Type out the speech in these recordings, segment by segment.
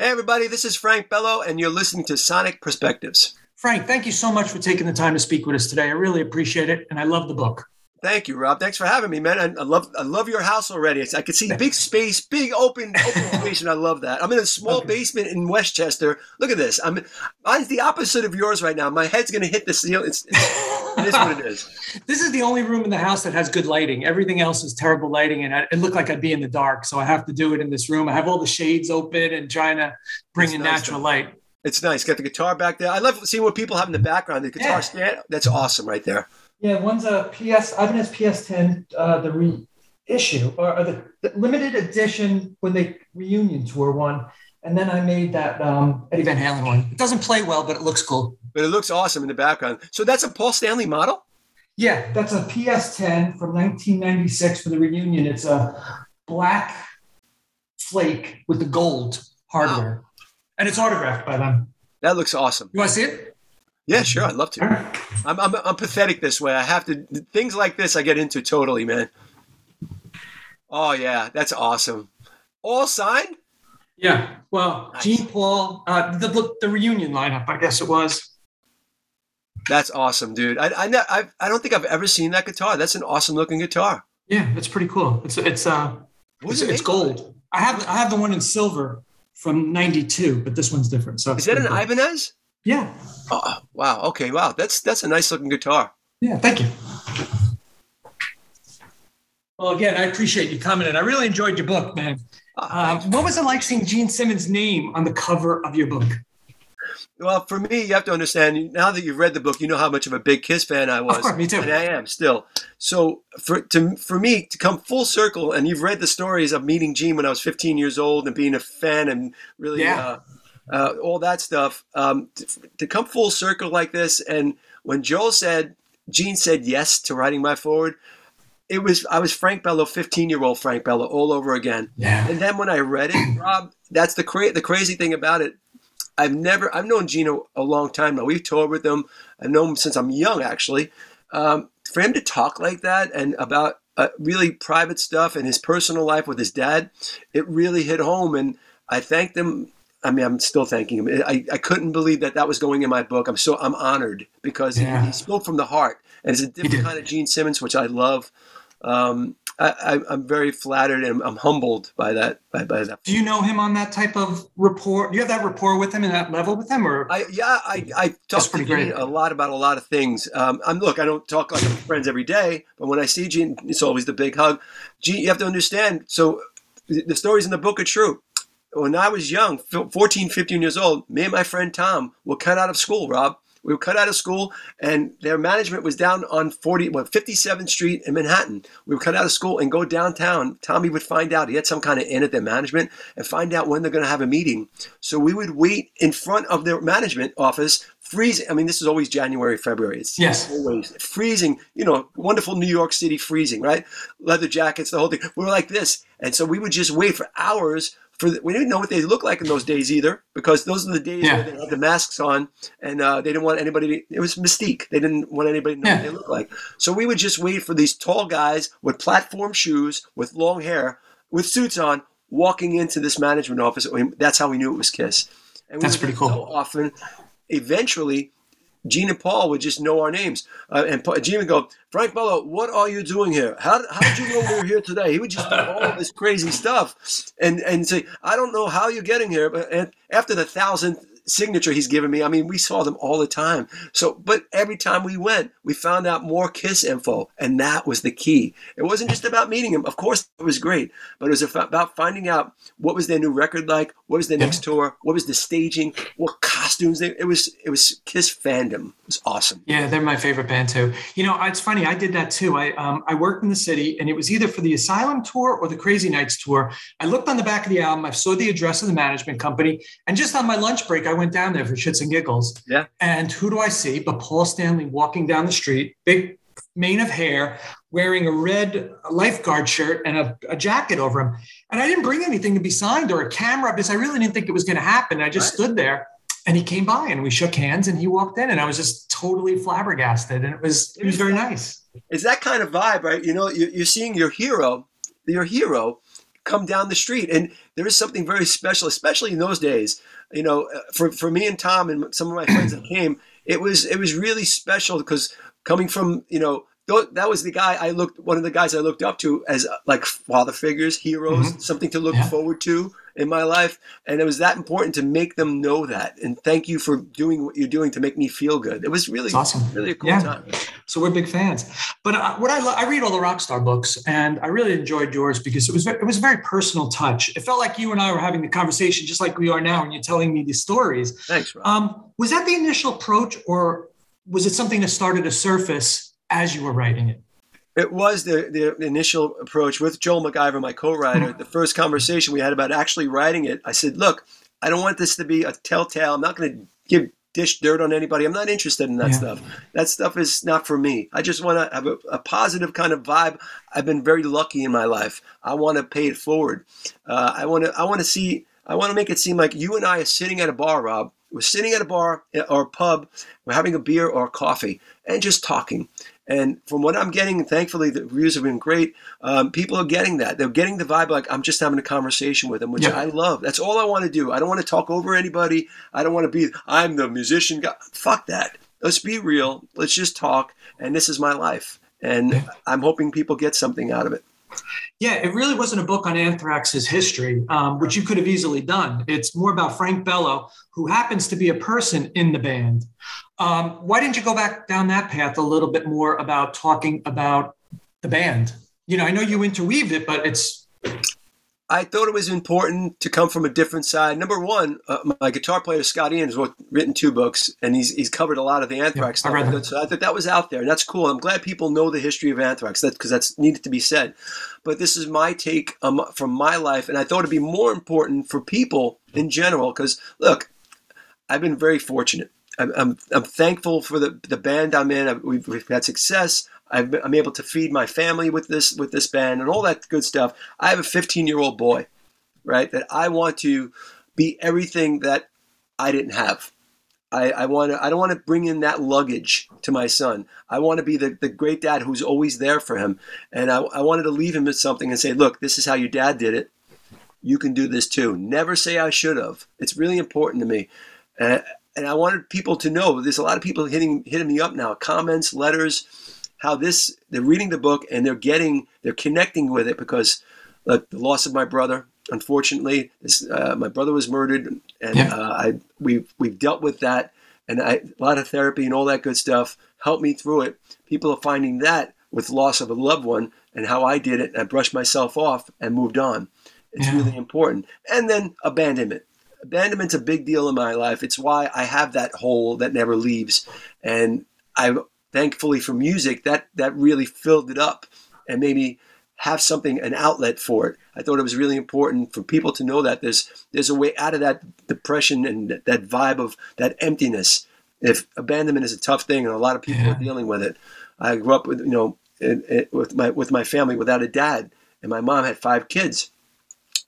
Hey, everybody, this is Frank Bello, and you're listening to Sonic Perspectives. Frank, thank you so much for taking the time to speak with us today. I really appreciate it, and I love the book. Thank you, Rob. Thanks for having me, man. I, I love I love your house already. It's, I can see big space, big open open space, and I love that. I'm in a small okay. basement in Westchester. Look at this. I'm mine's the opposite of yours right now. My head's gonna hit the ceiling. It's, it's, it is what it is. This is the only room in the house that has good lighting. Everything else is terrible lighting, and I, it looked like I'd be in the dark. So I have to do it in this room. I have all the shades open and trying to bring it's in nice natural though. light. It's nice. Got the guitar back there. I love seeing what people have in the background. The guitar yeah. stand. That's awesome, right there. Yeah, one's a PS. I have Ibanez PS10, uh, the reissue or, or the, the, limited edition when they reunion tour one, and then I made that um, Eddie Van Halen one. It doesn't play well, but it looks cool. But it looks awesome in the background. So that's a Paul Stanley model. Yeah, that's a PS10 from 1996 for the reunion. It's a black flake with the gold hardware, wow. and it's autographed by them. That looks awesome. You want to see it? Yeah, sure. I'd love to. I'm, I'm, I'm pathetic this way. I have to, things like this I get into totally, man. Oh, yeah. That's awesome. All signed? Yeah. Well, nice. Gene Paul, uh, the, the reunion lineup, I guess it was. That's awesome, dude. I, I, I, I don't think I've ever seen that guitar. That's an awesome looking guitar. Yeah, it's pretty cool. It's, it's, uh, it's, it it's gold. I have, I have the one in silver from 92, but this one's different. So is that an cool. Ibanez? Yeah. Oh, wow. Okay. Wow. That's that's a nice looking guitar. Yeah. Thank you. Well, again, I appreciate you coming in. I really enjoyed your book, man. Uh, what was it like seeing Gene Simmons' name on the cover of your book? Well, for me, you have to understand. Now that you've read the book, you know how much of a big Kiss fan I was. Of course, me too. And I am still. So for to for me to come full circle, and you've read the stories of meeting Gene when I was 15 years old and being a fan and really yeah. uh, uh, all that stuff. Um, to, to, come full circle like this, and when Joel said, Gene said yes to writing my forward, it was I was Frank Bello, fifteen year old Frank Bello, all over again. Yeah. And then when I read it, Rob, that's the cra- the crazy thing about it. I've never I've known Gino a long time now. We've toured with him. I've known him since I'm young, actually. Um, for him to talk like that and about uh, really private stuff and his personal life with his dad, it really hit home. And I thanked him I mean, I'm still thanking him. I, I couldn't believe that that was going in my book. I'm so I'm honored because yeah. he, he, spoke from the heart, and it's a different kind of Gene Simmons, which I love. Um, I, am very flattered and I'm humbled by that. By, by, that. Do you know him on that type of rapport? Do you have that rapport with him and that level with him, or? I, yeah, I, I talk to Gene a lot about a lot of things. Um, I'm look, I don't talk like I'm friends every day, but when I see Gene, it's always the big hug. Gene, you have to understand. So the stories in the book are true when I was young, 14, 15 years old, me and my friend Tom were cut out of school, Rob. We were cut out of school, and their management was down on 40, well, 57th Street in Manhattan. We were cut out of school and go downtown. Tommy would find out. He had some kind of in at their management and find out when they're going to have a meeting. So we would wait in front of their management office, freezing. I mean, this is always January, February. It's yes. always freezing, you know, wonderful New York City freezing, right? Leather jackets, the whole thing. We were like this. And so we would just wait for hours for the, we didn't know what they looked like in those days either because those are the days yeah. where they had the masks on and uh, they didn't want anybody to, it was mystique. They didn't want anybody to know yeah. what they looked like. So we would just wait for these tall guys with platform shoes with long hair with suits on walking into this management office. That's how we knew it was kiss. And that's pretty cool. so often. Eventually Gene and Paul would just know our names. Uh, and Gene would go, Frank Bello, what are you doing here? How, how did you know we were here today? He would just do all this crazy stuff and, and say, I don't know how you're getting here. But after the thousandth signature he's given me. I mean, we saw them all the time. So, but every time we went, we found out more Kiss info, and that was the key. It wasn't just about meeting him. Of course, it was great, but it was about finding out what was their new record like, what was their next tour, what was the staging, what costumes. They, it was it was Kiss fandom. It was awesome. Yeah, they're my favorite band too. You know, it's funny. I did that too. I um, I worked in the city, and it was either for the Asylum tour or the Crazy Nights tour. I looked on the back of the album. I saw the address of the management company, and just on my lunch break, I went down there for shits and giggles. Yeah. And who do I see but Paul Stanley walking down the street, big mane of hair, wearing a red lifeguard shirt and a, a, jacket over him. And I didn't bring anything to be signed or a camera because I really didn't think it was going to happen. I just right. stood there and he came by and we shook hands and he walked in and I was just totally flabbergasted. And it was, it was very nice. It's that kind of vibe, right? You know, you're seeing your hero, your hero come down the street. And there is something very special, especially in those days. You know, uh, for, for me and Tom and some of my friends that came, it was it was really special because coming from you know that was the guy I looked one of the guys I looked up to as uh, like father figures, heroes, mm-hmm. something to look yeah. forward to in my life, and it was that important to make them know that. And thank you for doing what you're doing to make me feel good. It was really awesome, really a cool yeah. time. So we're big fans. But uh, what I lo- I read all the rock star books, and I really enjoyed yours because it was it was a very personal touch. It felt like you and I were having the conversation just like we are now, and you're telling me these stories. Thanks, Rob. Um, was that the initial approach, or was it something that started to surface as you were writing it? It was the, the initial approach with Joel McIver, my co-writer. the first conversation we had about actually writing it, I said, "Look, I don't want this to be a telltale. I'm not going to give dish dirt on anybody. I'm not interested in that yeah. stuff. That stuff is not for me. I just want to have a, a, positive kind of vibe. I've been very lucky in my life. I want to pay it forward. Uh, I want to. I want to see. I want to make it seem like you and I are sitting at a bar, Rob. We're sitting at a bar or a pub. We're having a beer or a coffee and just talking. And from what I'm getting, thankfully the reviews have been great. Um, people are getting that. They're getting the vibe like I'm just having a conversation with them, which yeah. I love. That's all I want to do. I don't want to talk over anybody. I don't want to be I'm the musician guy. Fuck that. Let's be real. Let's just talk. And this is my life. And I'm hoping people get something out of it. Yeah, it really wasn't a book on Anthrax's history, um, which you could have easily done. It's more about Frank Bello, who happens to be a person in the band. Um, why didn't you go back down that path a little bit more about talking about the band? You know, I know you interweaved it, but it's I thought it was important to come from a different side. Number one, uh, my guitar player Scott Ian has written two books, and he's he's covered a lot of the Anthrax yeah, stuff. I so I thought that was out there, and that's cool. I'm glad people know the history of Anthrax, because that's needed to be said. But this is my take um, from my life, and I thought it'd be more important for people in general. Because look, I've been very fortunate. I'm, I'm, thankful for the, the band I'm in. We've, we've had success. i am able to feed my family with this with this band and all that good stuff. I have a 15 year old boy, right? That I want to be everything that I didn't have. I, I want to. I don't want to bring in that luggage to my son. I want to be the, the great dad who's always there for him, and I, I wanted to leave him with something and say, look, this is how your dad did it. You can do this too. Never say I should have. It's really important to me. Uh, and I wanted people to know there's a lot of people hitting hitting me up now, comments, letters, how this they're reading the book and they're getting they're connecting with it because like the loss of my brother. Unfortunately, this, uh, my brother was murdered, and yeah. uh, I we've we've dealt with that, and I, a lot of therapy and all that good stuff helped me through it. People are finding that with loss of a loved one and how I did it. I brushed myself off and moved on. It's yeah. really important. And then abandonment abandonment's a big deal in my life. It's why I have that hole that never leaves, and I thankfully for music that that really filled it up and maybe have something an outlet for it. I thought it was really important for people to know that there's there's a way out of that depression and that, vibe of that emptiness. If abandonment is a tough thing and a lot of people yeah. are dealing with it. I grew up with you know with my with my family without a dad, and my mom had five kids.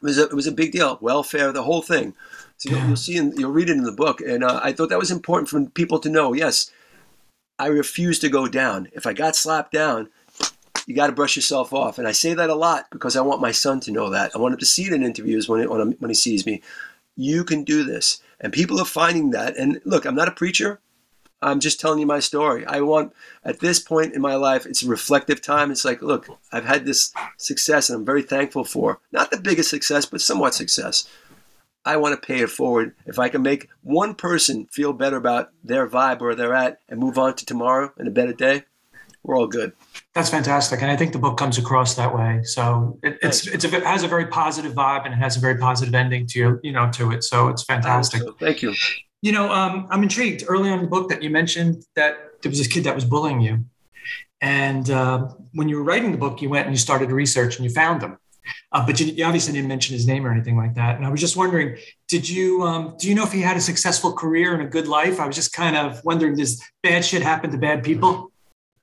It was a, it was a big deal. Welfare, the whole thing. So you'll, you'll see, in, you'll read it in the book, and uh, I thought that was important for people to know. Yes, I refuse to go down. If I got slapped down, you got to brush yourself off. And I say that a lot because I want my son to know that. I want him to see it in interviews when, when, when he sees me. You can do this. And people are finding that. And look, I'm not a preacher. I'm just telling you my story. I want, at this point in my life, it's a reflective time. It's like, look, I've had this success and I'm very thankful for. Not the biggest success, but somewhat success. I want to pay it forward. If I can make one person feel better about their vibe where they're at and move on to tomorrow and a better day, we're all good. That's fantastic, and I think the book comes across that way. So it, it's it's a, it has a very positive vibe and it has a very positive ending to you, you know to it. So it's fantastic. So. Thank you. You know, um, I'm intrigued. Early on in the book, that you mentioned that there was this kid that was bullying you, and uh, when you were writing the book, you went and you started research and you found him. Uh, but you, you, obviously didn't mention his name or anything like that. And I was just wondering, did you um, do you know if he had a successful career and a good life? I was just kind of wondering, does bad shit happen to bad people?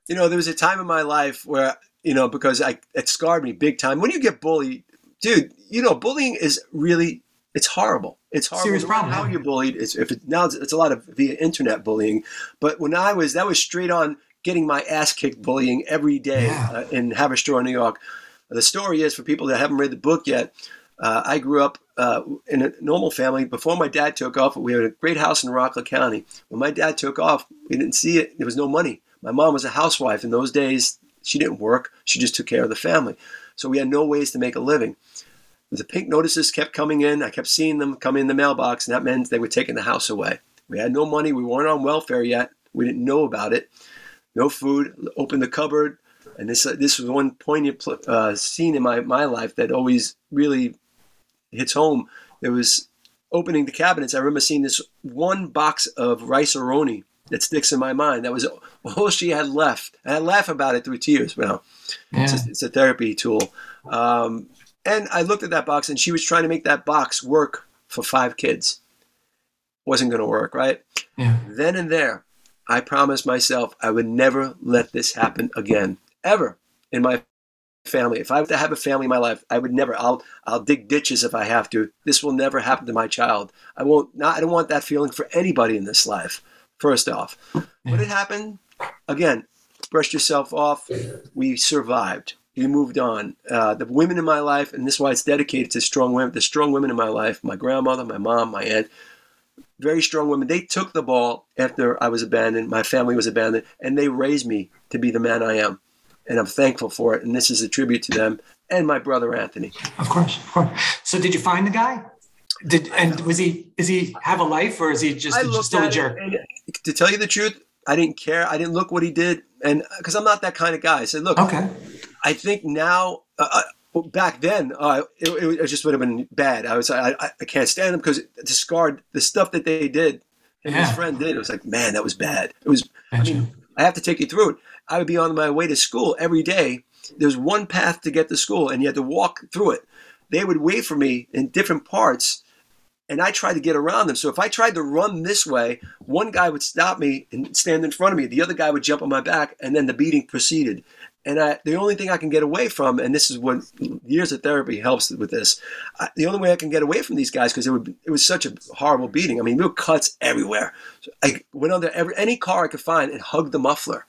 You know, there was a time in my life where you know because I it scarred me big time. When you get bullied, dude, you know, bullying is really it's horrible. It's horrible. Serious problem. How you're bullied? It's if it, now it's, it's a lot of via internet bullying, but when I was that was straight on getting my ass kicked bullying every day yeah. uh, in Haverstraw, New York The story is for people that haven't read the book yet. Uh, I grew up uh, in a normal family. Before my dad took off, we had a great house in Rockland County. When my dad took off, we didn't see it. There was no money. My mom was a housewife. In those days, she didn't work. She just took care of the family. So we had no ways to make a living. The pink notices kept coming in. I kept seeing them come in the mailbox, and that meant they were taking the house away. We had no money. We weren't on welfare yet. We didn't know about it. No food. Opened the cupboard, and this uh, this was one poignant uh, scene in my my life that always really hits home. There was opening the cabinets. I remember seeing this one box of Rice-A-Roni that sticks in my mind. That was all she had left. And I laugh about it through tears. Well, yeah. it's, a, it's, a, therapy tool. Um, and I looked at that box, and she was trying to make that box work for five kids. Wasn't going to work, right? Yeah. Then and there, I promised myself I would never let this happen again, ever in my family. If I were to have a family in my life, I would never. I'll I'll dig ditches if I have to. This will never happen to my child. I won't. Not. I don't want that feeling for anybody in this life. First off, yeah. what had happened? Again, brushed yourself off. We survived. We moved on. Uh, the women in my life, and this is why it's dedicated to strong women. The strong women in my life, my grandmother, my mom, my aunt, very strong women. They took the ball after I was abandoned. My family was abandoned, and they raised me to be the man I am and I'm thankful for it. And this is a tribute to them and my brother Anthony. Of course, of course. So, did you find the guy? Did and was he? Is he have a life or is he just, just still a jerk? to tell you the truth, I didn't care. I didn't look what he did, and because I'm not that kind of guy. I said, look, okay. I think now. Uh, uh back then, uh, it, it, just would have been bad. I was, I, I can't stand them because discard the stuff that they did and yeah. his friend did. It was like, man, that was bad. It was. I mean, I have to take you through it. I would be on my way to school every day. There's one path to get to school, and you had to walk through it. They would wait for me in different parts, and I tried to get around them. So if I tried to run this way, one guy would stop me and stand in front of me. The other guy would jump on my back, and then the beating proceeded. And I, the only thing I can get away from, and this is what years of therapy helps with this, I, the only way I can get away from these guys because it it was such a horrible beating. I mean, there were cuts everywhere. So I went under every any car I could find and hugged the muffler.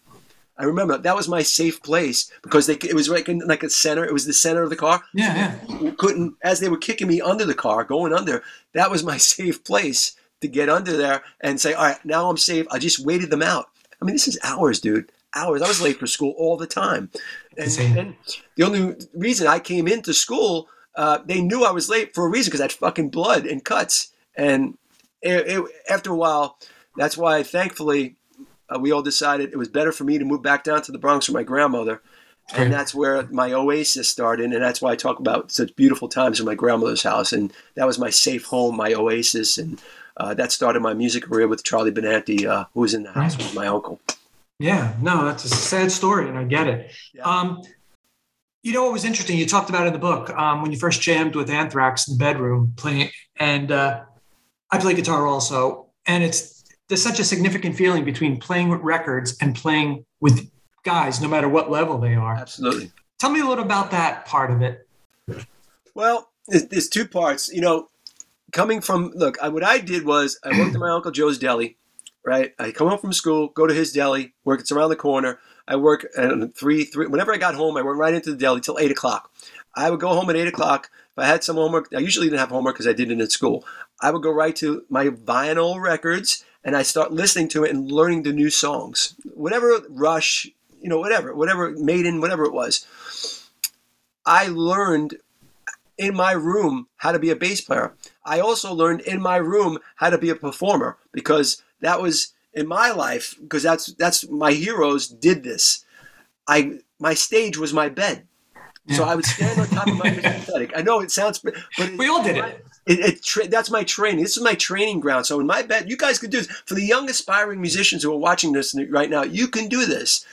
I remember that was my safe place because they it was like in, like a center. It was the center of the car. Yeah, yeah. Couldn't as they were kicking me under the car, going under. That was my safe place to get under there and say, all right, now I'm safe. I just waited them out. I mean, this is hours, dude. Hours. I was late for school all the time, and, and the only reason I came into school, uh, they knew I was late for a reason because I had fucking blood and cuts. And it, it, after a while, that's why, thankfully, uh, we all decided it was better for me to move back down to the Bronx with my grandmother. And that's where my oasis started. And that's why I talk about such beautiful times in my grandmother's house. And that was my safe home, my oasis. And uh, that started my music career with Charlie Benanti, uh, who was in the house with my uncle. Yeah, no, that's a sad story, and I get it. Yeah. Um, you know what was interesting? You talked about in the book um, when you first jammed with Anthrax in the bedroom playing, and uh, I play guitar also, and it's there's such a significant feeling between playing with records and playing with guys, no matter what level they are. Absolutely. Tell me a little about that part of it. Well, there's two parts. You know, coming from look, I, what I did was I worked at my uncle Joe's deli. Right, I come home from school, go to his deli, work. It's around the corner. I work at three, three. Whenever I got home, I went right into the deli till eight o'clock. I would go home at eight o'clock. If I had some homework, I usually didn't have homework because I did it at school. I would go right to my vinyl records and I start listening to it and learning the new songs. Whatever Rush, you know, whatever, whatever Maiden, whatever it was. I learned in my room how to be a bass player. I also learned in my room how to be a performer because that was in my life because that's that's my heroes did this. I my stage was my bed. Yeah. So I would stand on top of my pathetic. I know it sounds, but we all did it. It, it that's my training. This is my training ground. So in my bed, you guys could do this. For the young aspiring musicians who are watching this right now, you can do this.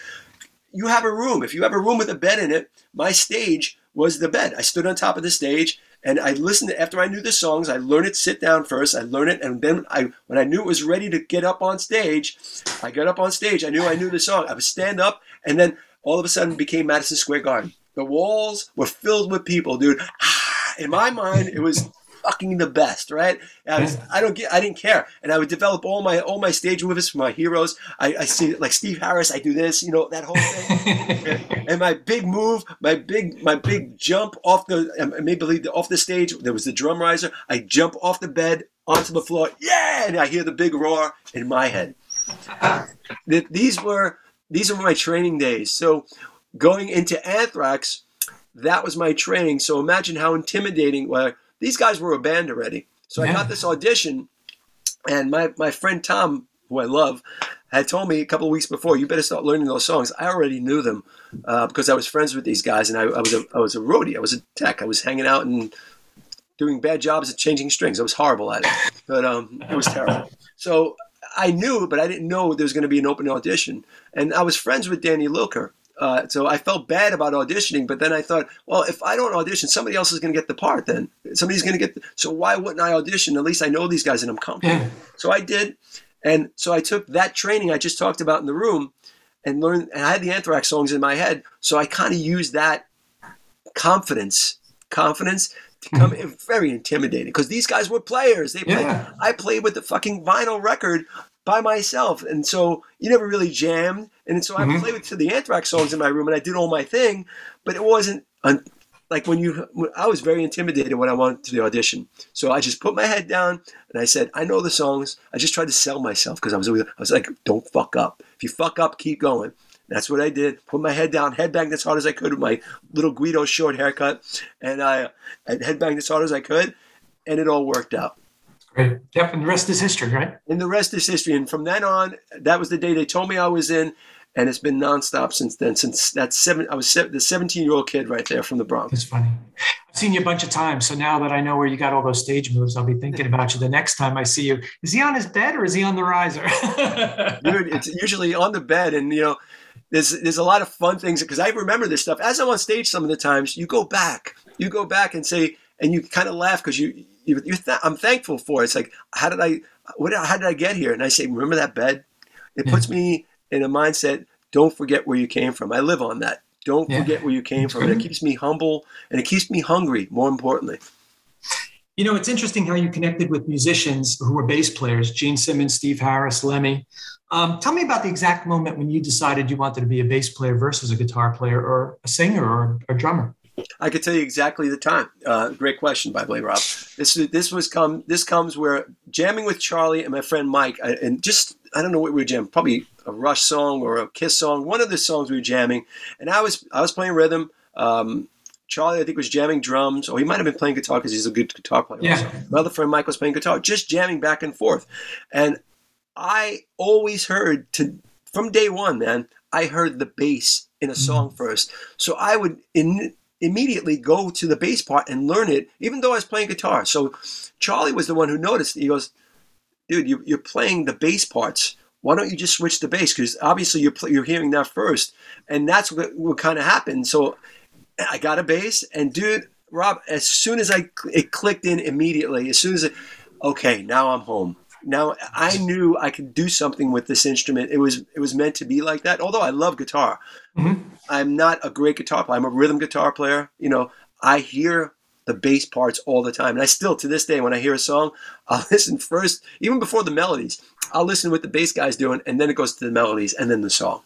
You have a room. If you have a room with a bed in it, my stage was the bed. I stood on top of the stage and I listened to, after I knew the songs. I learned it sit down first. I learned it, and then I when I knew it was ready to get up on stage, I got up on stage. I knew I knew the song. I would stand up, and then all of a sudden became Madison Square Garden. The walls were filled with people, dude. Ah, in my mind, it was fucking the best, right? I, was, I don't get, I didn't care, and I would develop all my all my stage moves for my heroes. I, I see like Steve Harris, I do this, you know, that whole thing, and my big move, my big my big jump off the um, maybe off the stage. There was the drum riser. I jump off the bed onto the floor, yeah, and I hear the big roar in my head. These were these were my training days. So going into Anthrax, that was my training. So imagine how intimidating. Where these guys were a band already. So yeah. I got this audition, and my my friend Tom, who I love, had told me a couple of weeks before, "You better start learning those songs." I already knew them uh, because I was friends with these guys, and I, I was a I was a roadie. I was a tech. I was hanging out and doing bad jobs at changing strings. I was horrible at it, but um, it was terrible. So I knew, but I didn't know there was going to be an open audition. And I was friends with Danny Lilker. Uh, so I felt bad about auditioning, but then I thought, well, if I don't audition, somebody else is going to get the part. Then somebody's going to get. The, so why wouldn't I audition? At least I know these guys and I'm comfortable. Yeah. So I did, and so I took that training I just talked about in the room, and learned. And I had the Anthrax songs in my head, so I kind of used that confidence, confidence to come mm-hmm. very intimidating because these guys were players. They played. Yeah. I played with the fucking vinyl record by myself, and so you never really jammed. And so mm-hmm. I played with to the Anthrax songs in my room, and I did all my thing, but it wasn't. Un- like when you, I was very intimidated when I went to the audition. So I just put my head down and I said, I know the songs. I just tried to sell myself because I was, I was like, don't fuck up. If you fuck up, keep going. That's what I did. Put my head down, headbanged as hard as I could with my little Guido short haircut, and I, I headbanged as hard as I could, and it all worked out. Great. Yep. And the rest is history, right? And the rest is history. And from then on, that was the day they told me I was in, and it's been nonstop since then. Since that seven, I was the 17 year old kid right there from the Bronx. It's funny. I've seen you a bunch of times, so now that I know where you got all those stage moves, I'll be thinking about you the next time I see you. Is he on his bed or is he on the riser? Dude, it's usually on the bed, and you know there's there's a lot of fun things because I remember this stuff as I'm on stage. Some of the times you go back, you go back and say, and you kind of laugh because you you th- I'm thankful for it. It's like how did I what how did I get here? And I say, remember that bed? It puts yeah. me in a mindset. Don't forget where you came from. I live on that. Don't yeah. forget where you came from. And it keeps me humble and it keeps me hungry. More importantly. You know, it's interesting how you connected with musicians who were bass players, Gene Simmons, Steve Harris, Lemmy. Um, tell me about the exact moment when you decided you wanted to be a bass player versus a guitar player or a singer or a drummer. I could tell you exactly the time. Uh, great question, by the way, Rob. This this was come this comes where jamming with Charlie and my friend Mike, I, and just I don't know what we were jamming, probably a Rush song or a Kiss song, one of the songs we were jamming, and I was I was playing rhythm. Um, Charlie, I think, was jamming drums, or he might have been playing guitar because he's a good guitar player. Yeah. Also. My other friend Mike was playing guitar, just jamming back and forth. And I always heard to from day one, man. I heard the bass in a song first, so I would in, immediately go to the bass part and learn it, even though I was playing guitar. So Charlie was the one who noticed. He goes, "Dude, you, you're playing the bass parts. Why don't you just switch to bass? Because obviously you're you're hearing that first, and that's what, what kind of happened." So I got a bass, and dude, Rob, as soon as I it clicked in immediately, as soon as it, okay, now I'm home. Now I knew I could do something with this instrument. It was it was meant to be like that. Although I love guitar, mm-hmm. I'm not a great guitar player. I'm a rhythm guitar player. You know, I hear the bass parts all the time, and I still to this day when I hear a song, I'll listen first, even before the melodies. I'll listen what the bass guy's doing, and then it goes to the melodies, and then the song.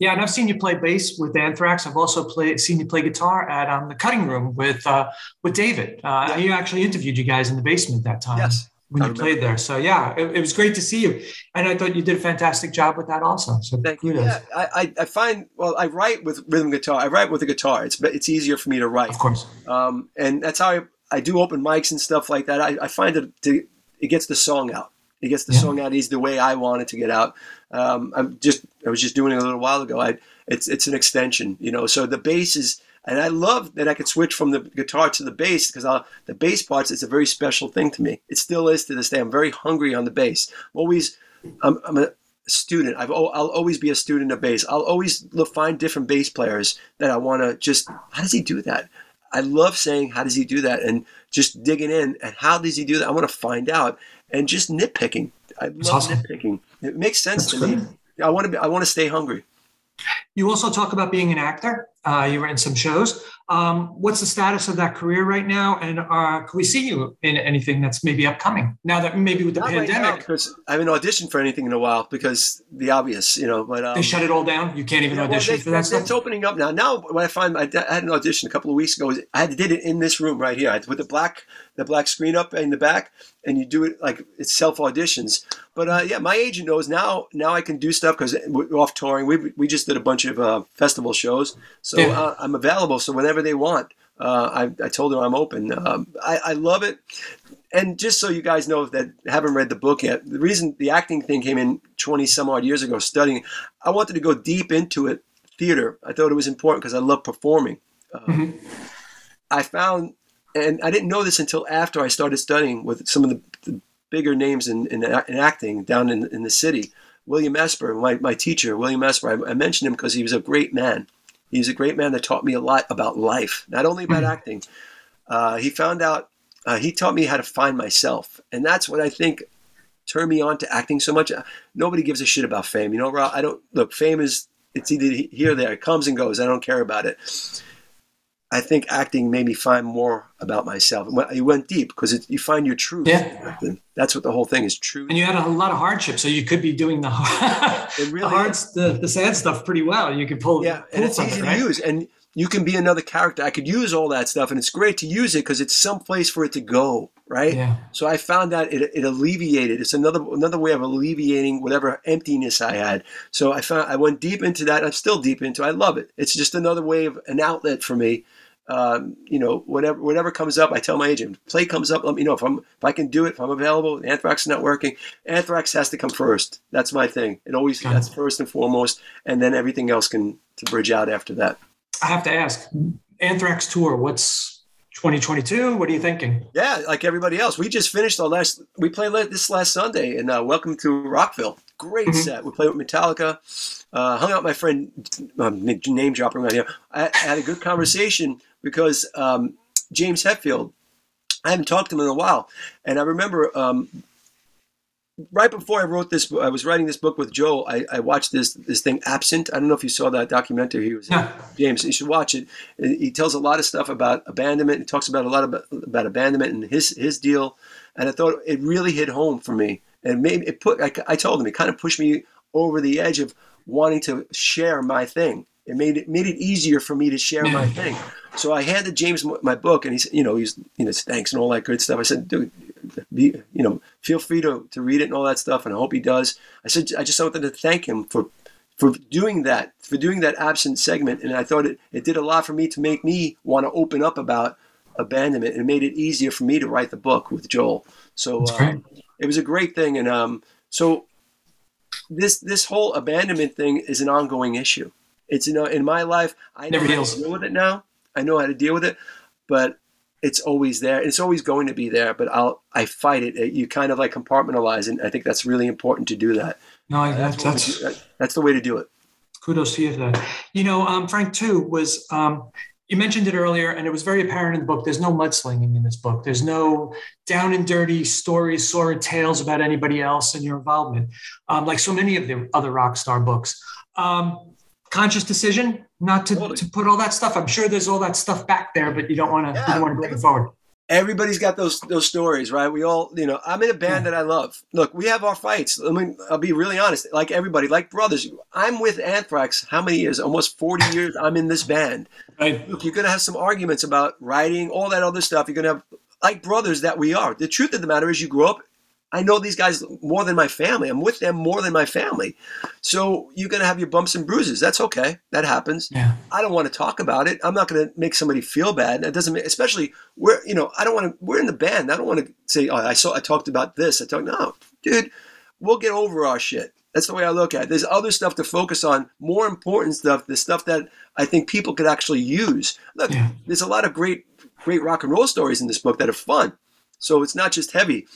Yeah, and I've seen you play bass with Anthrax. I've also played, seen you play guitar at um, the Cutting Room with uh, with David. Uh, yeah. He actually interviewed you guys in the basement that time. Yes when you played there. So yeah, it, it, was great to see you, and I thought you did a fantastic job with that also. So Thank kudos. You. Yeah, I, I find well, I write with rhythm guitar. I write with a guitar. It's it's easier for me to write. Of course. Um, and that's how I, I do open mics and stuff like that. I, I find it to, it gets the song out. It gets the yeah. song out easy the way I want it to get out. Um, I'm just I was just doing it a little while ago. I it's it's an extension, you know. So the bass is and I love that I could switch from the guitar to the bass because uh, the bass parts, is a very special thing to me. It still is to this day. I'm very hungry on the bass. I'm always, I'm, I'm a student. I've, I'll always be a student of bass. I'll always look, find different bass players that I want to just, how does he do that? I love saying, how does he do that? And just digging in and how does he do that? I want to find out and just nitpicking. I love awesome. nitpicking. It makes sense That's to great. me. I want to be, I want to stay hungry. You also talk about being an actor. Uh, you were in some shows. Um, what's the status of that career right now? And uh, can we see you in anything that's maybe upcoming now that maybe with the Not pandemic right because I haven't auditioned for anything in a while because the obvious, you know. But um, they shut it all down? You can't even yeah, well, audition they- for that it's stuff. opening up now. Now, what I find, I, d- I had an audition a couple of weeks ago. I had did it in this room right here. I put the black the black screen up in the back, and you do it like it's self auditions. But uh, yeah, my agent knows now. Now I can do stuff because we're off touring. We we just did a bunch of uh, festival shows, so Yeah. uh, I'm available. So whenever they want, uh, I I told them I'm open. Um, I I love it. And just so you guys know that haven't read the book yet, the reason the acting thing came in 20 some odd years ago, studying, I wanted to go deep into it, theater. I thought it was important because I love performing. Uh, Mhm. I found, and I didn't know this until after I started studying with some of the, the bigger names in, in, in acting down in, in the city. William Esper, my, my teacher, William Esper, I, I mentioned him because he was a great man. He was a great man that taught me a lot about life, not only about Mhm. acting. Uh, he found out, uh, he taught me how to find myself. And that's what I think turned me on to acting so much. Nobody gives a shit about fame. You know, Rob, I don't, look, fame is, it's either here or there. It comes and goes. I don't care about it. I think acting made me find more about myself. It went- deep because you find your truth. Yeah. That's what the whole thing is truth. and you had a lot of hardship, so you could be doing the, It the really hard, is. the, the sad stuff pretty well. You could pull, Yeah, pull and it's easy to right? use. And you can be another character. I could use all that stuff, and it's great to use it because it's some place for it to go, right? Yeah. So I found that it, it alleviated. It's another another way of alleviating whatever emptiness I had. So I found I went deep into that. I'm still deep into. it. I love it. It's just another way of an outlet for me. Um, you know, whatever whatever comes up, I tell my agent, play comes up, let me know if I'm if I can do it, if I'm available. Anthrax is not working. Anthrax has to come first. That's my thing. It always that's first and foremost, and then everything else can to bridge out after that. I have to ask, Anthrax tour, what's 2022? What are you thinking? Yeah, like everybody else, we just finished our last. We played this last Sunday, and uh, welcome to Rockville. Great Mhm. set. We played with Metallica. Uh, hung out with my friend, um, name dropping right here. I, I had a good conversation because um, James Hetfield. I haven't talked to him in a while, and I remember um, right before I wrote this, I was writing this book with Joel. I, I watched this this thing, Absent. I don't know if you saw that documentary. He was in. James, you should watch it. He tells a lot of stuff about abandonment. He talks about a lot about, about abandonment and his his deal. And I thought it really hit home for me. And maybe it put. I, I told him it kind of pushed me over the edge of wanting to share my thing. It made it made it easier for me to share my thing. So I handed James my book, and he said, you know, he's you know thanks and all that good stuff. I said, dude, be, you know, feel free to, to read it and all that stuff, and I hope he does. I said, I just wanted to thank him for for doing that, for doing that absent segment, and I thought it, it did a lot for me to make me want to open up about abandonment, and made it easier for me to write the book with Joel. So uh, it was a great thing, and um, so this this whole abandonment thing is an ongoing issue. It's you know in my life, I Never how heals. to deal with it now. I know how to deal with it, but it's always there. It's always going to be there. But I'll I fight it. You kind of like compartmentalize, and I think that's really important to do that. No, I- That's, that's, that's the way to do it. kudos to you for that. You know, um, Frank too was um, you mentioned it earlier, and it was very apparent in the book. There's no mudslinging in this book. There's no down and dirty stories, sordid tales about anybody else and your involvement, um, like so many of the other rock star books. Um, conscious decision not to, Totally. to put all that stuff. I'm sure there's all that stuff back there, but you don't want to. Yeah. You don't want to bring it forward. Everybody's got those those stories, right? We all, you know, I'm in a band Yeah. that I love. Look, we have our fights. I mean, I'll be really honest. Like everybody, like brothers. I'm with Anthrax. How many years? Almost 40 years. I'm in this band. Right. look, you're going to have some arguments about writing, all that other stuff. You're going to have, like brothers that we are. The truth of the matter is, you grow up. I know these guys more than my family. I'm with them more than my family. So you're going to have your bumps and bruises. That's okay. That happens. Yeah. I don't want to talk about it. I'm not going to make somebody feel bad. That doesn't make, especially we're, you know, I don't want to, we're in the band. I don't want to say, oh, I saw, I talked about this. I talked, no, dude, we'll get over our shit. That's the way I look at it. There's other stuff to focus on, more important stuff, the stuff that I think people could actually use. Look, Yeah. there's a lot of great, great rock and roll stories in this book that are fun. So it's not just heavy,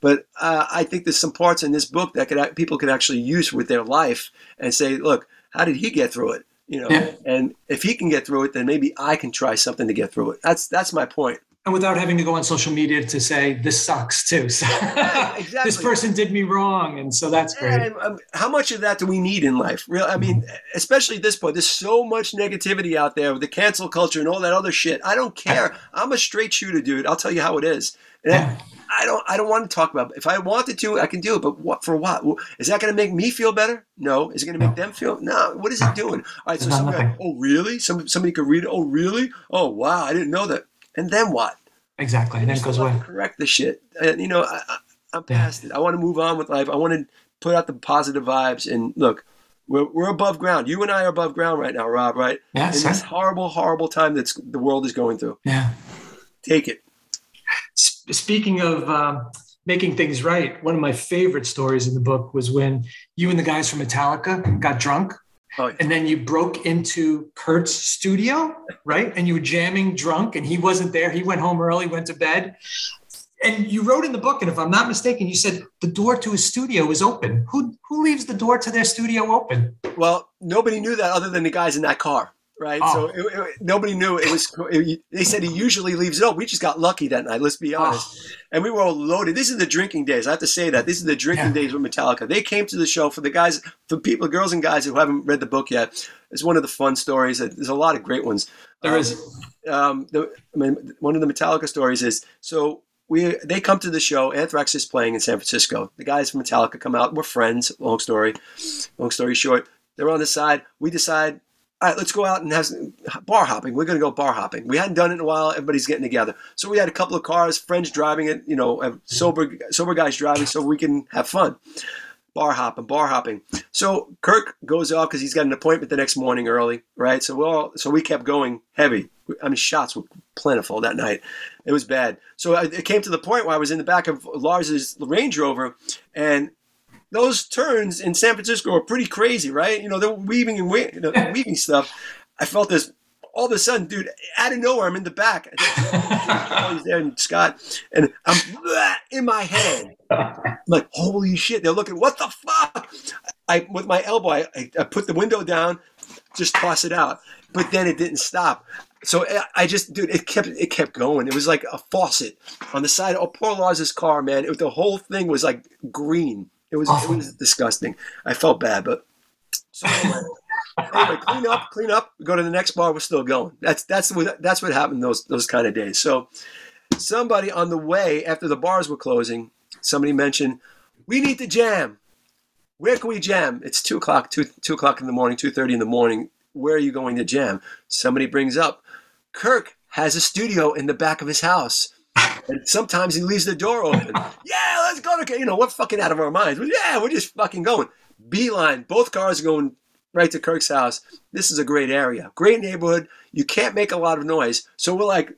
but uh, I think there's some parts in this book that could people could actually use with their life and say, look, how did he get through it? You know, Yeah. and if he can get through it, then maybe I can try something to get through it. That's that's my point. and without having to go on social media to say this sucks too. So exactly. this person did me wrong, and so that's great. And, um, how much of that do we need in life? Real, I mean, especially at this point, there's so much negativity out there with the cancel culture and all that other shit. I don't care. I'm a straight shooter, dude. I'll tell you how it is. And I- don't. I don't want to talk about. It. If I wanted to, I can do it. But what for? What is that going to make me feel better? No. Is it going to make them feel? No. What is it doing? All right. So somebody, nothing. oh really? Some somebody could read it. Oh really? Oh wow! I didn't know that. And then what? Exactly, and then it goes away. Correct the shit. And you know, I, I, I'm Yeah. past it. I want to move on with life. I want to put out the positive vibes. And look, we're, we're above ground. You and I are above ground right now, Rob. Right? Yeah, In this horrible, horrible time that the world is going through. yeah. Take it. Speaking of um, making things right, one of my favorite stories in the book was when you and the guys from Metallica got drunk. Oh, yeah. And then you broke into Kirk's studio, right? And you were jamming drunk, and he wasn't there. He went home early, went to bed. And you wrote in the book, and if I'm not mistaken, you said the door to his studio was open. Who who leaves the door to their studio open? Well, nobody knew that other than the guys in that car, right? Oh. So it, it- nobody knew it was. It, they said he usually leaves it open. We just got lucky that night. Let's be honest. And we were all loaded. This is the drinking days. I have to say that this is the drinking Yeah. days with Metallica. They came to the show for the guys, for people, girls and guys who haven't read the book yet. It's one of the fun stories. There's a lot of great ones. There Um, is. um, the, I mean, one of the Metallica stories is so we they come to the show. Anthrax is playing in San Francisco. The guys from Metallica come out. We're friends. Long story, long story short, they're on the side. We decide, all right, let's go out and have some bar hopping. We're going to go bar hopping. We hadn't done it in a while. Everybody's getting together. So we had a couple of cars, friends driving it. You know, sober sober guys driving, so we can have fun. Bar hopping, bar hopping. So Kirk goes off because he's got an appointment the next morning early, right? So we all, so we kept going heavy. I mean, shots were plentiful that night. It was bad. So it came to the point where I was in the back of Lars's Range Rover, and those turns in San Francisco are pretty crazy, right? You know, they're weaving and we- you know, weaving stuff. I felt this all of a sudden, dude, out of nowhere, I'm in the back. Charlie's there and Scott, and I'm in my head. I'm like, holy shit! They're looking. What the fuck? I with my elbow, I, I, put the window down, just toss it out. But then it didn't stop. So I- I just, dude, it kept it kept going. It was like a faucet on the side. Oh, poor Lars's car, man. It, the whole thing was like green. It was it was disgusting. I felt bad, but so anyway, anyway, clean up, clean up. We go to the next bar. We're still going. That's that's what that's what happened those those kind of days. So somebody on the way after the bars were closing, somebody mentioned we need to jam. Where can we jam? It's two o'clock, two two o'clock in the morning, two thirty in the morning. Where are you going to jam? Somebody brings up Kirk has a studio in the back of his house. And sometimes he leaves the door open. yeah, let's go to you know, we're fucking out of our minds. Yeah, we're just fucking going. Beeline, both cars going right to Kirk's house. This is a great area, great neighborhood. You can't make a lot of noise. So we're like,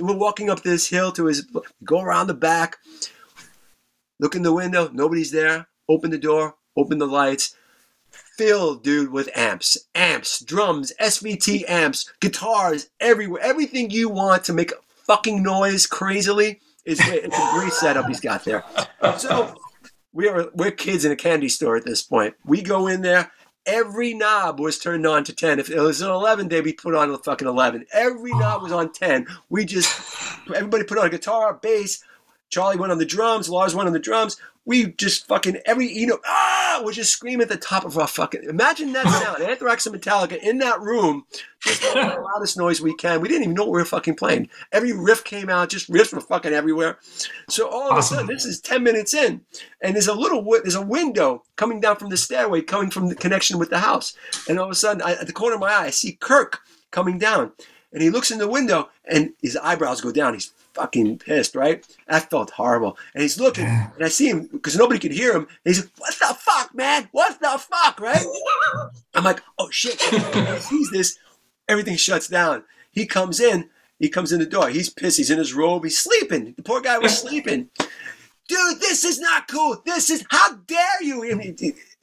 we're walking up this hill to his, go around the back, look in the window, nobody's there. Open the door, open the lights. Filled, dude, with amps, amps, drums, SVT amps, guitars, everywhere. Everything you want to make fucking noise crazily is it's a great setup he's got there. So we are we're kids in a candy store at this point. We go in there. Every knob was turned on to 10. If it was an 11, they'd be put on a fucking 11. Every knob was on 10. We just, everybody put on a guitar, bass. Charlie went on the drums. Lars went on the drums. We just fucking, every, you know, ah, we're just screaming at the top of our fucking, imagine that sound. Anthrax and Metallica in that room, just the loudest noise we can. We didn't even know what we were fucking playing. Every riff came out, just riffs were fucking everywhere. So all of a sudden, this is 10 minutes in, and there's a little, there's a window coming down from the stairway, coming from the connection with the house. And all of a sudden, I, at the corner of my eye, I see Kirk coming down, and he looks in the window, and his eyebrows go down. He's fucking pissed, right? That felt horrible. And he's looking, Yeah. and I see him because nobody could hear him. And he's like, "What the fuck, man? What the fuck?" Right? I'm like, "Oh shit!" he sees this, everything shuts down. He comes in. He comes in the door. He's pissed. He's in his robe. He's sleeping. The poor guy was sleeping. Dude, this is not cool. This is how dare you?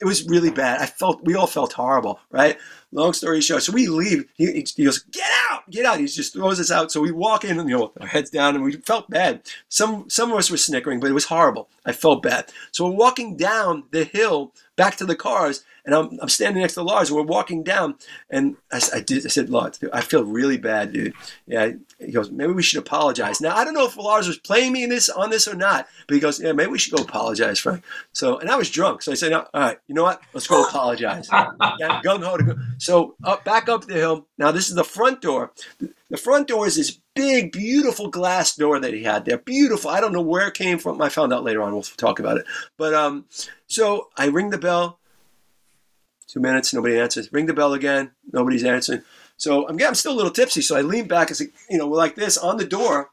It, was really bad. I felt we all felt horrible, right? Long story short, so we leave. He- he goes, "Get out, get out!" He just throws us out. So we walk in, and you know, our heads down, and we felt bad. Some some of us were snickering, but it was horrible. I felt bad. So we're walking down the hill back to the cars, And I'm, I'm standing next to Lars. And we're walking down, and I, I, did, I said, Lars, I feel really bad, dude. Yeah. He goes, maybe we should apologize. Now I don't know if Lars was playing me in this on this or not, but he goes, yeah, maybe we should go apologize, Frank. So, and I was drunk, so I said, all right, you know what? Let's go apologize. yeah, gung ho to go. So up, back up the hill. Now this is the front door. The front door is this big, beautiful glass door that he had there. Beautiful. I don't know where it came from. I found out later on. We'll talk about it. But um, so I ring the bell. Two minutes, nobody answers. Ring the bell again. Nobody's answering. So I'm, I'm still a little tipsy. So I lean back and say, you know, like this on the door.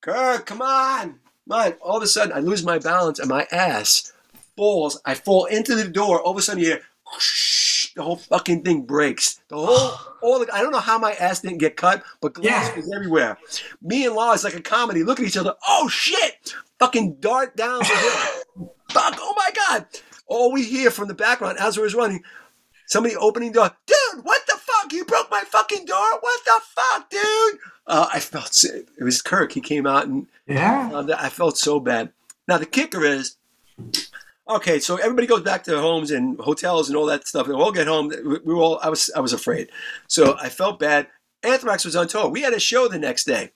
Kirk, come on, come on. All of a sudden, I lose my balance and my ass falls. I fall into the door. All of a sudden, you hear whoosh, the whole fucking thing breaks. The whole, all the, I don't know how my ass didn't get cut, but glass Yeah. was everywhere. Me and Law is like a comedy, look at each other. Oh shit! Fucking dart down the hill. Fuck! Oh my god! All we hear from the background as we're running, somebody opening the door. Dude, what the fuck? You broke my fucking door. What the fuck, dude? Uh, I felt sick. It was Kirk. He came out and Yeah. uh, I felt so bad. Now the kicker is, okay, so everybody goes back to their homes and hotels and all that stuff. We all get home. We we were all. I was. I was afraid. So I felt bad. Anthrax was on tour. We had a show the next day.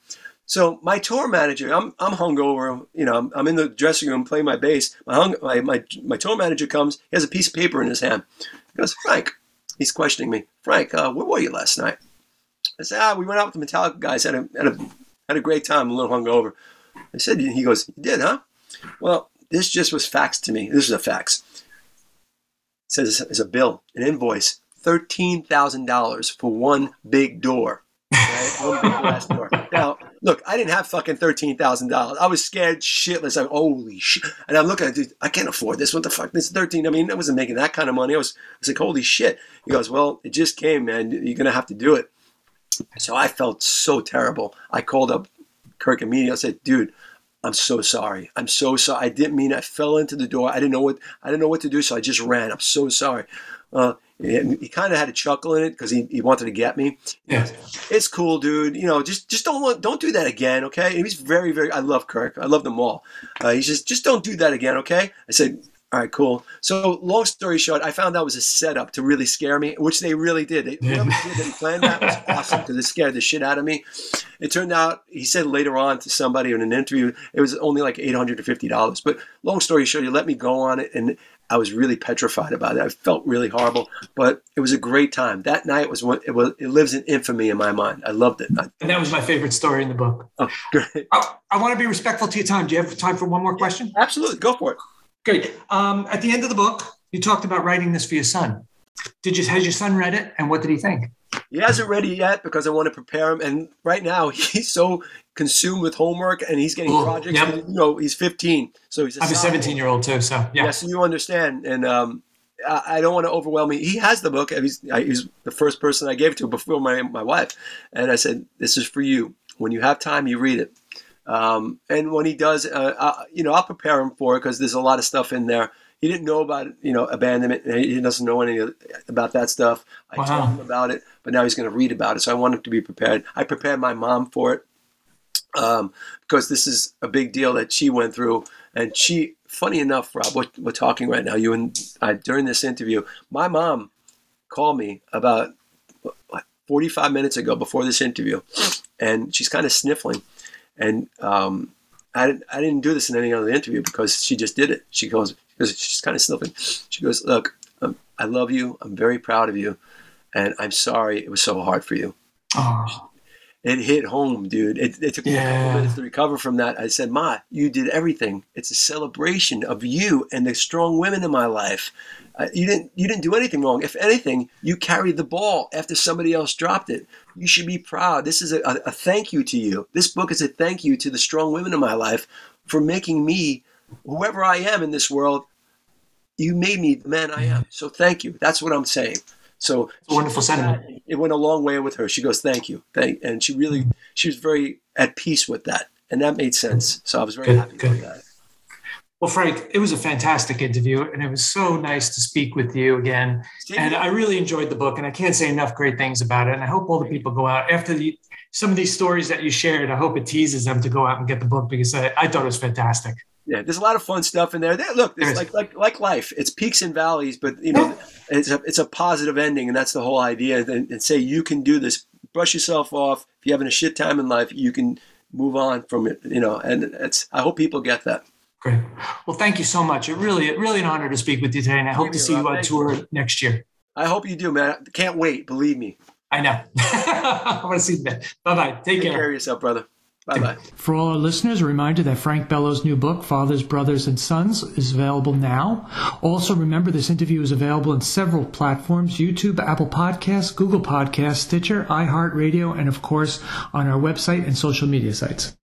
So my tour manager, I'm I'm hungover. You know, I'm, I'm in the dressing room playing my bass. My, hung, my my my tour manager comes. He has a piece of paper in his hand. He goes, Frank. He's questioning me. Frank, uh, where were you last night? I said, ah, we went out with the Metallica guys. Had a had a had a great time. A little hungover. I said, he goes, you did, huh? Well, this just was faxed to me. This is a fax. It says it's a bill, an invoice, thirteen thousand dollars for one big door. Right? One big glass door. Now, look, I didn't have fucking thirteen thousand dollars. I was scared shitless. I'm holy shit. And I'm looking at dude, I can't afford this. What the fuck? This is thirteen. I mean, I wasn't making that kind of money. I was, I was like, holy shit. He goes, well, it just came, man. You're gonna have to do it. So I felt so terrible. I called up Kirk immediately. I said, dude, I'm so sorry. I'm so sorry. I didn't mean. I fell into the door. I didn't know what. I didn't know what to do, so I just ran. I'm so sorry. Uh, and he kind of had a chuckle in it because he, he wanted to get me. Yeah. It's cool, dude. You know, just just don't want, don't do that again, okay? And he's very very. I love Kirk. I love them all. Uh, he says, just don't do that again, okay? I said, all right, cool. So long story short, I found that was a setup to really scare me, which they really did. They, Yeah. did that planned that was awesome because it scared the shit out of me. It turned out he said later on to somebody in an interview it was only like eight hundred and fifty dollars. But long story short, he let me go on it, and I was really petrified about it. I felt really horrible, but it was a great time. That night was one. It was. It lives in infamy in my mind. I loved it. I, And that was my favorite story in the book. oh, great. I, I want to be respectful to your time. Do you have time for one more question? Absolutely, go for it. Great. Um, at the end of the book, you talked about writing this for your son. Did you has your son read it, and what did he think? He hasn't read it yet because I want to prepare him. And right now, he's so consumed with homework and he's getting Oh, projects. yep. You know, he's 15, so he's. A I have a 17 year old too, so yeah. Yes, you understand, and um, I, I don't want to overwhelm him. He has the book. He's, I, he's the first person I gave it to before my my wife, and I said, "This is for you. When you have time, you read it." Um, and when he does, uh, I, you know, I'll prepare him for it because there's a lot of stuff in there. He didn't know about, you know, abandonment. and He doesn't know any about that stuff. I Wow. told him about it, but now he's going to read about it. So I want him to be prepared. I prepared my mom for it um, because this is a big deal that she went through. And she, funny enough, Rob, we're, we're talking right now, you and I, during this interview, my mom called me about 45 minutes ago before this interview, and she's kind of sniffling. And um, I, didn't- I didn't do this in any other interview because she just did it. She goes, because she's kind of sniffling. She goes, Look, um, I love you. I'm very proud of you. And I'm sorry it was so hard for you Oh, it hit home, dude. It, it took me a Yeah. couple minutes to recover from that. I said, Ma, you did everything. It's a celebration of you and the strong women in my life. Uh, you didn't you didn't do anything wrong. If anything, you carried the ball after somebody else dropped it. You should be proud. This is a, a, a thank you to you. This book is a thank you to the strong women in my life for making me whoever I am in this world. You made me the man I am. So thank you. That's what I'm saying. So it's a wonderful sentiment. it went a long way with her. She goes, "Thank you," Thank, and she really, she was very at peace with that, and that made sense. So I was very Good, happy good. about that. Well, Frank, it was a fantastic interview, and it was so nice to speak with you again. And I really enjoyed the book, and I can't say enough great things about it. And I hope all the people go out after the, some of these stories that you shared. I hope it teases them to go out and get the book because I, I thought it was fantastic. Yeah, there's a lot of fun stuff in there. there look, it's like like like life. It's peaks and valleys, but you know, it's a it's a positive ending, and that's the whole idea. And, and say you can do this. Brush yourself off. If you're having a shit time in life, you can move on from it. You know, and it's. I hope people get that. Great. Well, thank you so much. It really, it really an honor to speak with you today, and I hope to see you on tour next year. I hope you do, man. Can't wait. Believe me. I know. I want to see you. Bye bye. Take, Take care. care of yourself, brother. Bye bye. For all our listeners, a reminder that Frank Bello's new book, Fathers, Brothers, and Sons, is available now. Also, remember this interview is available in several platforms YouTube, Apple Podcasts, Google Podcasts, Stitcher, iHeartRadio, and of course on our website and social media sites.